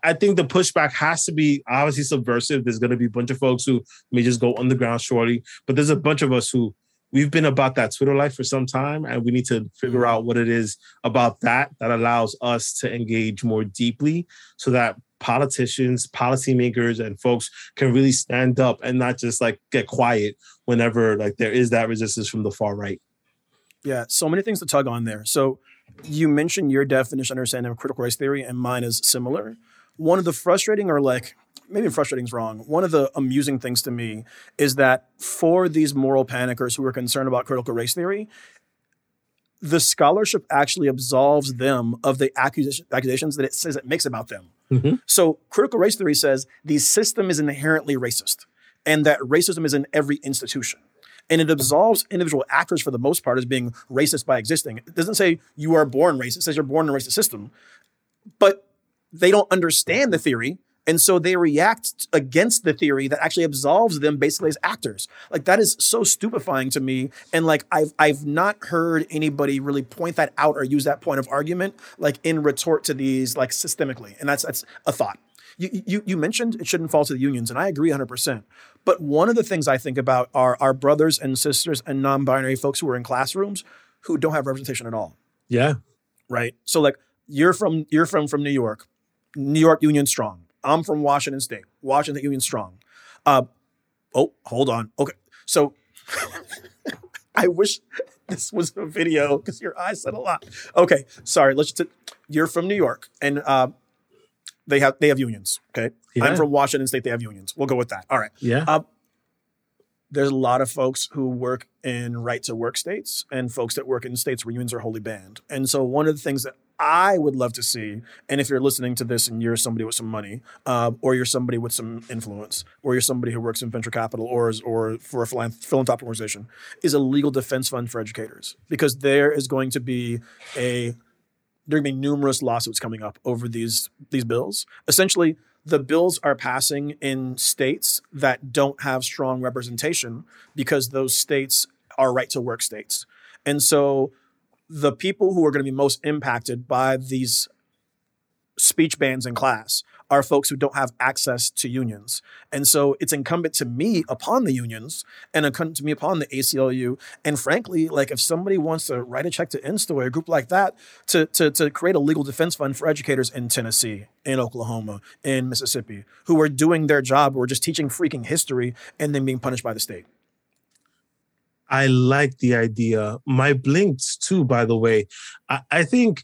I- think the pushback has to be obviously subversive. There's going to be a bunch of folks who may just go underground shortly, but there's a bunch of us who we've been about that Twitter life for some time, and we need to figure out what it is about that that allows us to engage more deeply, so that politicians, policymakers, and folks can really stand up and not just like get quiet whenever like there is that resistance from the far right. Yeah, so many things to tug on there. So you mentioned your definition, understanding of critical race theory, and mine is similar. One of the frustrating, or like maybe frustrating is wrong. One of the amusing things to me is that for these moral panickers who are concerned about critical race theory, the scholarship actually absolves them of the accusation, accusations that it says it makes about them. Mhm. So critical race theory says the system is inherently racist and that racism is in every institution. And it absolves individual actors for the most part as being racist by existing. It doesn't say you are born racist, it says you're born in a racist system. But they don't understand the mm-hmm. theory. And so they react against the theory that actually absolves them basically as actors. Like that is so stupefying to me. And like I've I've not heard anybody really point that out or use that point of argument like in retort to these like systemically. And that's that's a thought. You, you, you mentioned it shouldn't fall to the unions, and I agree 100%. But one of the things I think about are our brothers and sisters and non binary folks who are in classrooms who don't have representation at all Yeah. right? So like you're from you're from from New York, New York Union strong. I'm from Washington State, Washington Union strong. Uh, oh, hold on. Okay, so I wish this was a video because your eyes said a lot. Okay, sorry. Let's just. You're from New York, and uh, they have they have unions. Okay, Yeah. I'm from Washington State. They have unions. We'll go with that. All right. Yeah. Uh, there's a lot of folks who work in right to work states and folks that work in states where unions are wholly banned. And so one of the things that I would love to see, and if you're listening to this and you're somebody with some money, uh, or you're somebody with some influence, or you're somebody who works in venture capital or or for a philanthropic organization, is a legal defense fund for educators because there is going to be a there going to be numerous lawsuits coming up over these these bills. Essentially, the bills are passing in states that don't have strong representation because those states are right to work states. And so the people who are going to be most impacted by these speech bans in class are folks who don't have access to unions. And so it's incumbent to me upon the unions and incumbent to me upon the ACLU. And frankly, like if somebody wants to write a check to Instaway, a group like that, to, to, to create a legal defense fund for educators in Tennessee, in Oklahoma, in Mississippi, who are doing their job, are just teaching freaking history and then being punished by the state. I like the idea. My blinks too, by the way. I, I think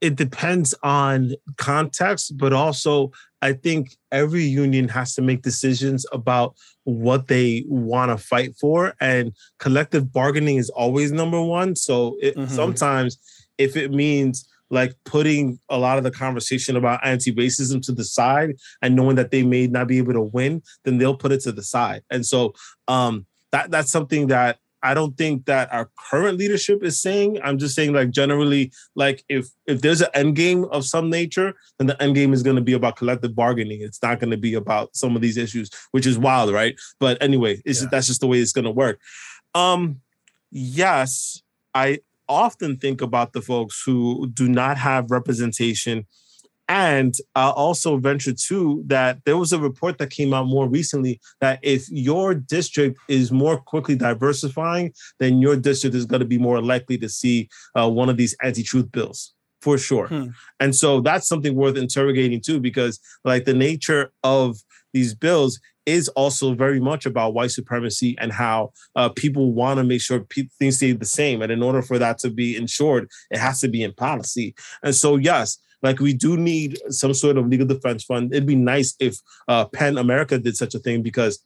it depends on context, but also I think every union has to make decisions about what they want to fight for, and collective bargaining is always number one. So it, mm-hmm. sometimes, if it means like putting a lot of the conversation about anti-racism to the side and knowing that they may not be able to win, then they'll put it to the side. And so um, that that's something that I don't think that our current leadership is saying. I'm just saying, like generally, like if if there's an end game of some nature, then the end game is going to be about collective bargaining. It's not going to be about some of these issues, which is wild, right? But anyway, it's yeah. that's just the way it's going to work. Um, yes, I often think about the folks who do not have representation and I'll also venture too that there was a report that came out more recently that if your district is more quickly diversifying, then your district is going to be more likely to see uh, one of these anti-truth bills for sure. Hmm. And so that's something worth interrogating too, because like the nature of these bills is also very much about white supremacy and how uh, people want to make sure pe- things stay the same. And in order for that to be ensured, it has to be in policy. And so, yes, like we do need some sort of legal defense fund. It'd be nice if uh, PEN America did such a thing because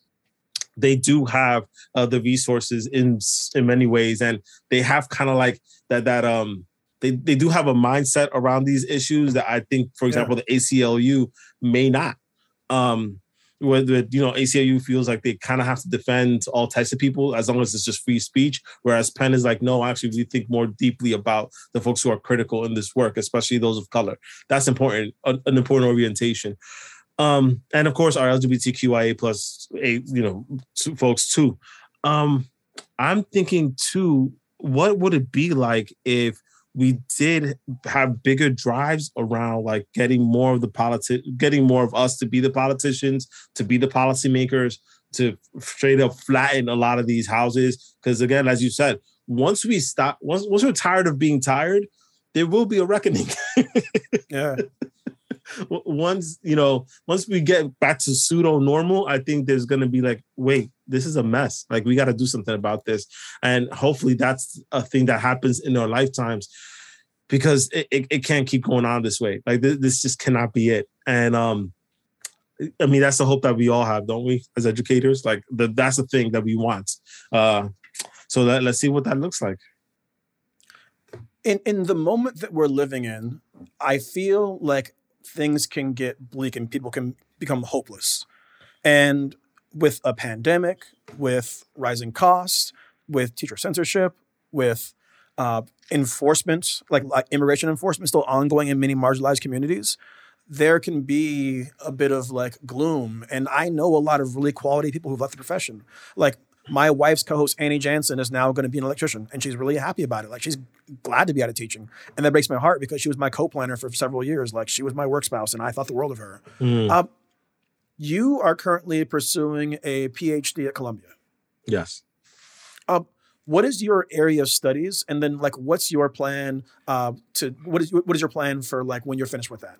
they do have uh, the resources in in many ways, and they have kind of like that that um they they do have a mindset around these issues that I think, for example, yeah. the ACLU may not. Um, where the you know ACLU feels like they kind of have to defend all types of people as long as it's just free speech, whereas PEN is like, no, actually, we think more deeply about the folks who are critical in this work, especially those of color. That's important, an important orientation. Um, and of course, our LGBTQIA plus a you know folks too. Um, I'm thinking too, what would it be like if we did have bigger drives around like getting more of the politics, getting more of us to be the politicians, to be the policymakers, to straight up flatten a lot of these houses. Because again, as you said, once we stop, once once we're tired of being tired, there will be a reckoning. yeah. Once you know, once we get back to pseudo normal, I think there's gonna be like, wait, this is a mess. Like we got to do something about this, and hopefully that's a thing that happens in our lifetimes because it, it, it can't keep going on this way. Like this, this just cannot be it. And um, I mean that's the hope that we all have, don't we, as educators? Like the, that's the thing that we want. Uh, so let, let's see what that looks like. In in the moment that we're living in, I feel like things can get bleak and people can become hopeless. And with a pandemic, with rising costs, with teacher censorship, with uh, enforcement, like, like immigration enforcement still ongoing in many marginalized communities, there can be a bit of like gloom. And I know a lot of really quality people who've left the profession. Like my wife's co-host Annie Jansen is now going to be an electrician, and she's really happy about it. Like she's glad to be out of teaching, and that breaks my heart because she was my co-planner for several years. Like she was my work spouse, and I thought the world of her. Mm. Uh, you are currently pursuing a PhD at Columbia. Yes. Um, what is your area of studies, and then like, what's your plan uh, to what is what is your plan for like when you're finished with that?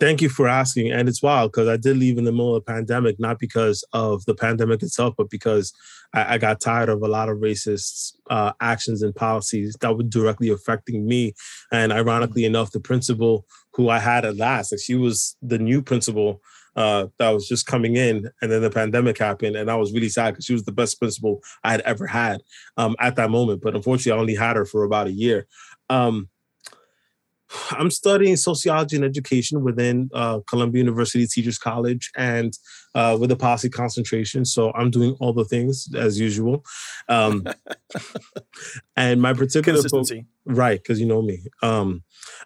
Thank you for asking. And it's wild because I did leave in the middle of the pandemic, not because of the pandemic itself, but because I, I got tired of a lot of racist uh, actions and policies that were directly affecting me. And ironically enough, the principal who I had at last, like she was the new principal uh, that was just coming in, and then the pandemic happened, and I was really sad because she was the best principal I had ever had um, at that moment. But unfortunately, I only had her for about a year. Um, I'm studying sociology and education within uh, Columbia University Teachers College and uh, with a policy concentration. So I'm doing all the things as usual. Um, and my particular Consistency. fo- right, because you know me. Um,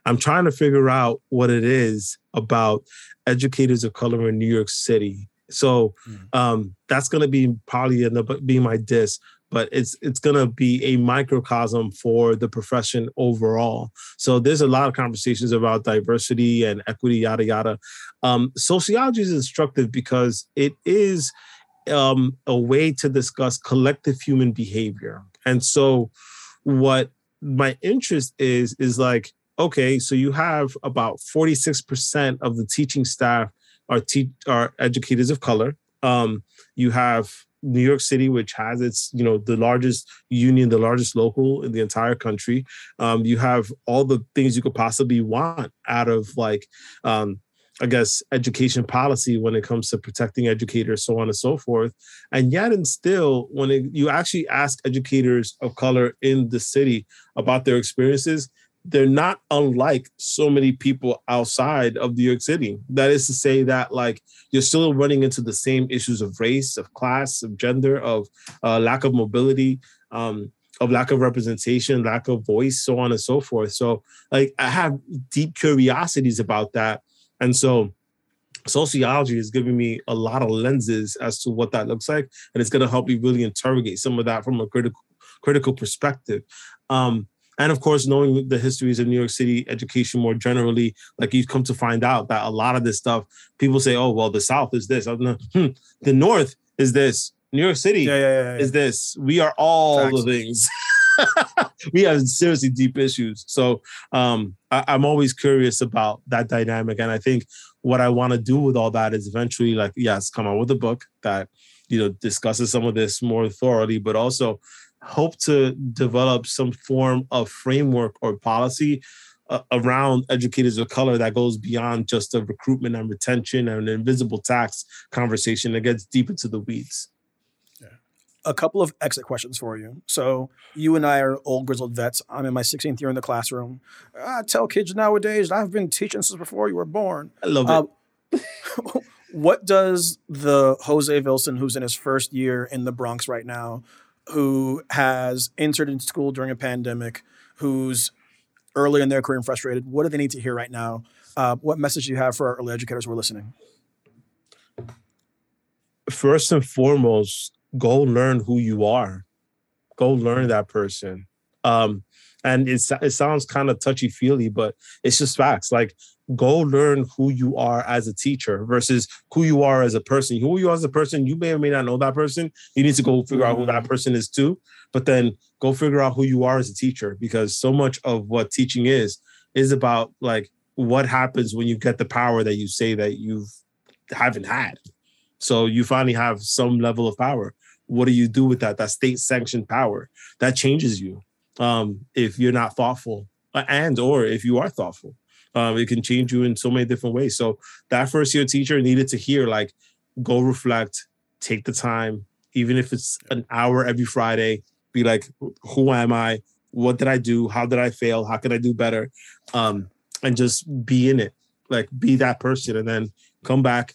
I'm trying to figure out what it is about educators of color in New York City. So Mm. um, that's going to be probably end up being my diss but it's it's going to be a microcosm for the profession overall. So there's a lot of conversations about diversity and equity, yada yada. Um, sociology is instructive because it is um, a way to discuss collective human behavior, and so what my interest is is like okay, so you have about 46% of the teaching staff are te- are educators of color. Um, you have New York City, which has its, you know, the largest union, the largest local in the entire country. Um, you have all the things you could possibly want out of like, um, I guess, education policy when it comes to protecting educators, so on and so forth. And yet, and still, when it, you actually ask educators of color in the city about their experiences, they're not unlike so many people outside of New York City. That is to say that like you're still running into the same issues of race, of class, of gender, of uh, lack of mobility, um, of lack of representation, lack of voice, so on and so forth. So like I have deep curiosities about that, and so sociology is giving me a lot of lenses as to what that looks like, and it's going to help me really interrogate some of that from a critical critical perspective. Um, and of course, knowing the histories of New York City education more generally, like you come to find out that a lot of this stuff, people say, "Oh, well, the South is this, hmm, the North is this, New York City yeah, yeah. yeah. is this. We are all Facts. the things. we have seriously deep issues. So um, I, I'm always curious about that dynamic, and I think what I want to do with all that is eventually, like, yes, come out with a book that you know discusses some of this more thoroughly, but also hope to develop some form of framework or policy uh, around educators of color that goes beyond just the recruitment and retention and invisible tax conversation that gets deep into the weeds. a couple of exit questions for you. So you and I are old grizzled vets. I'm in my 16th year in the classroom. I tell kids nowadays, I've been teaching since before you were born. I love it. Uh, what does the Jose Vilson, who's in his first year in the Bronx right now, who has entered into school during a pandemic, who's early in their career and frustrated, what do they need to hear right now? Uh, what message do you have for our early educators who are listening? first and foremost, go learn who you are. Go learn that person. Um, and it, it sounds kind of touchy feely, but it's just facts. Like, go learn who you are as a teacher versus who you are as a person. Who you are as a person, you may or may not know that person. You need to go figure out who that mm. person is too. But then go figure out who you are as a teacher because so much of what teaching is is about like what happens when you get the power that you say that you haven't had. So you finally have some level of power. What do you do with that? That state sanctioned power that changes you. Um, if you're not thoughtful, uh, and or if you are thoughtful, um, it can change you in so many different ways. So that first year teacher needed to hear like, go reflect, take the time, even if it's an hour every Friday. Be like, who am I? What did I do? How did I fail? How can I do better? Um, and just be in it, like be that person, and then come back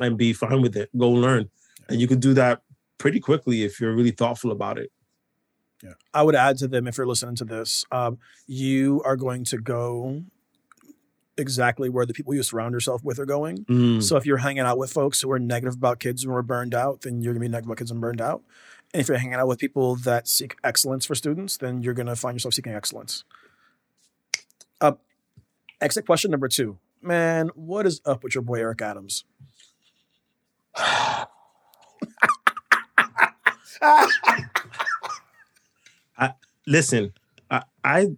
and be fine with it. Go learn. And you can do that pretty quickly if you're really thoughtful about it. Yeah. I would add to them if you're listening to this, um, you are going to go exactly where the people you surround yourself with are going. Mm, So if you're hanging out with folks who are negative about kids and are burned out, then you're gonna be negative about kids and burned out. And if you're hanging out with people that seek excellence for students, then you're gonna find yourself seeking excellence. Uh, exit question number two. Man, what is up with your boy Eric Adams? listen, I, I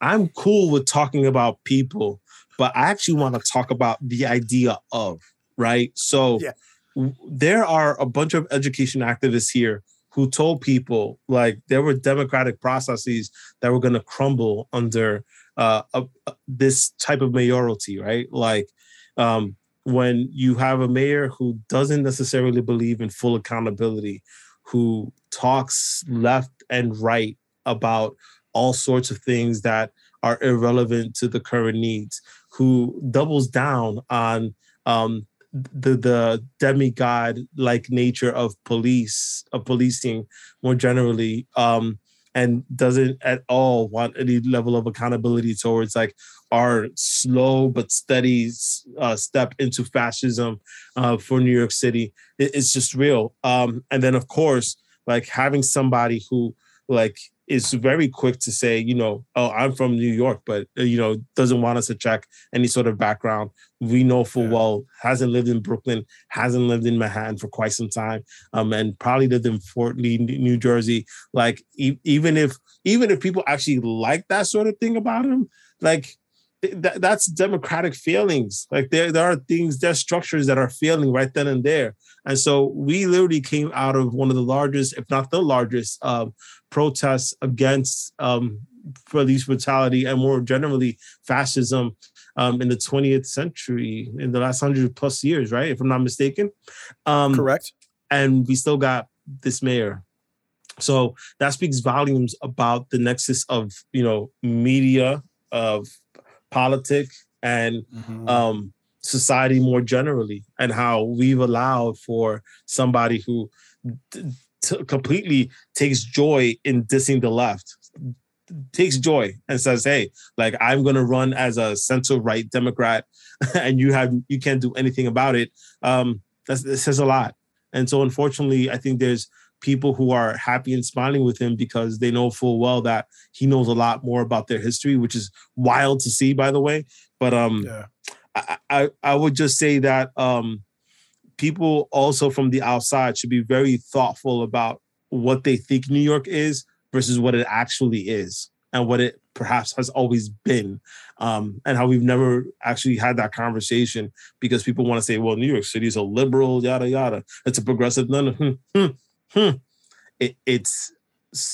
I'm cool with talking about people, but I actually want to talk about the idea of right. So Yeah. w- there are a bunch of education activists here who told people like there were democratic processes that were going to crumble under uh, a, a- this type of mayoralty, right? Like um, when you have a mayor who doesn't necessarily believe in full accountability, who talks left and right about all sorts of things that are irrelevant to the current needs, who doubles down on um, the the demigod like nature of police of policing more generally um, and doesn't at all want any level of accountability towards like our slow but steady uh, step into fascism uh, for New York City. It, it's just real. Um, and then of course, like having somebody who like is very quick to say, you know, oh, I'm from New York, but uh, you know, doesn't want us to check any sort of background. We know full yeah. well hasn't lived in Brooklyn, hasn't lived in Manhattan for quite some time, um, and probably lived in Fort Lee, New Jersey. Like, e- even if even if people actually like that sort of thing about him, like th- that's democratic failings. Like there, there are things, there are structures that are failing right then and there. And so we literally came out of one of the largest, if not the largest, um, protests against um, police brutality and more generally fascism um, in the 20th century, in the last hundred plus years, right? If I'm not mistaken. Um, Correct. And we still got this mayor. So that speaks volumes about the nexus of, you know, media, of politics, and mm-hmm. um, society more generally and how we've allowed for somebody who t- t- completely takes joy in dissing the left takes joy and says hey like i'm going to run as a center right democrat and you have you can't do anything about it um that says a lot and so unfortunately i think there's people who are happy and smiling with him because they know full well that he knows a lot more about their history which is wild to see by the way. But um yeah. I, I, I would just say that um, people also from the outside should be very thoughtful about what they think New York is versus what it actually is and what it perhaps has always been um, and how we've never actually had that conversation because people want to say well new york city is a liberal yada yada. It's a progressive no no hmm. It, it's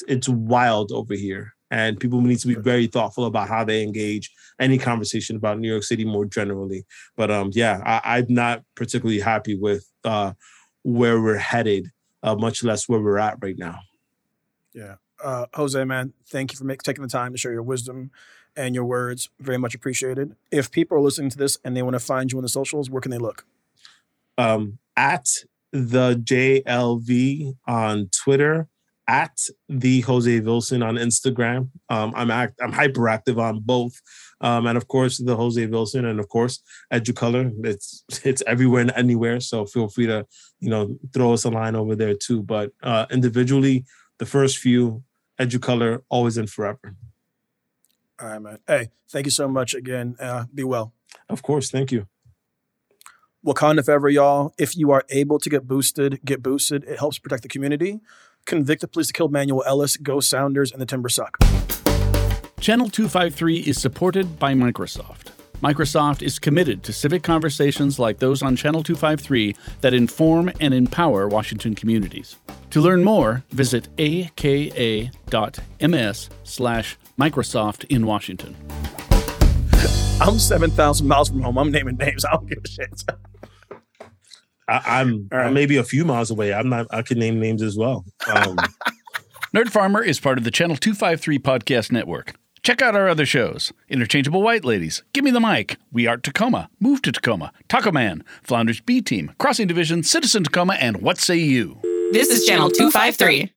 it's wild over here and people need to be very thoughtful about how they engage any conversation about New York City more generally. But um, yeah, I, am not particularly happy with uh, where we're headed, uh, much less where we're at right now. Yeah, uh, Jose, man, thank you for make, taking the time to share your wisdom and your words. Very much appreciated. If people are listening to this and they want to find you on the socials, where can they look? Um, at the JLV on Twitter at the Jose Vilson on Instagram. Um, I'm act I'm hyperactive on both. Um, and of course the Jose Vilson and of course Educolor. It's it's everywhere and anywhere. So feel free to, you know, throw us a line over there too. But uh, individually, the first few, Educolor, always and forever. All right, man. Hey, thank you so much again. Uh, be well. Of course, thank you. Wakanda forever, y'all. If you are able to get boosted, get boosted. It helps protect the community. Convict the police to kill Manuel Ellis, Go Sounders, and the Timber Suck. Channel 253 is supported by Microsoft. Microsoft is committed to civic conversations like those on Channel 253 that inform and empower Washington communities. To learn more, visit aka.ms slash Microsoft in Washington. I'm 7,000 miles from home. I'm naming names. I don't give a shit. I, am right. maybe a few miles away. I'm not. I can name names as well. Um, Nerd Farmer is part of the Channel 253 podcast network. Check out our other shows Interchangeable White Ladies, Give Me the Mic, We Art Tacoma, Move to Tacoma, Taco Man, Flounders B Team, Crossing Division, Citizen Tacoma, and What Say You? This is Channel 253.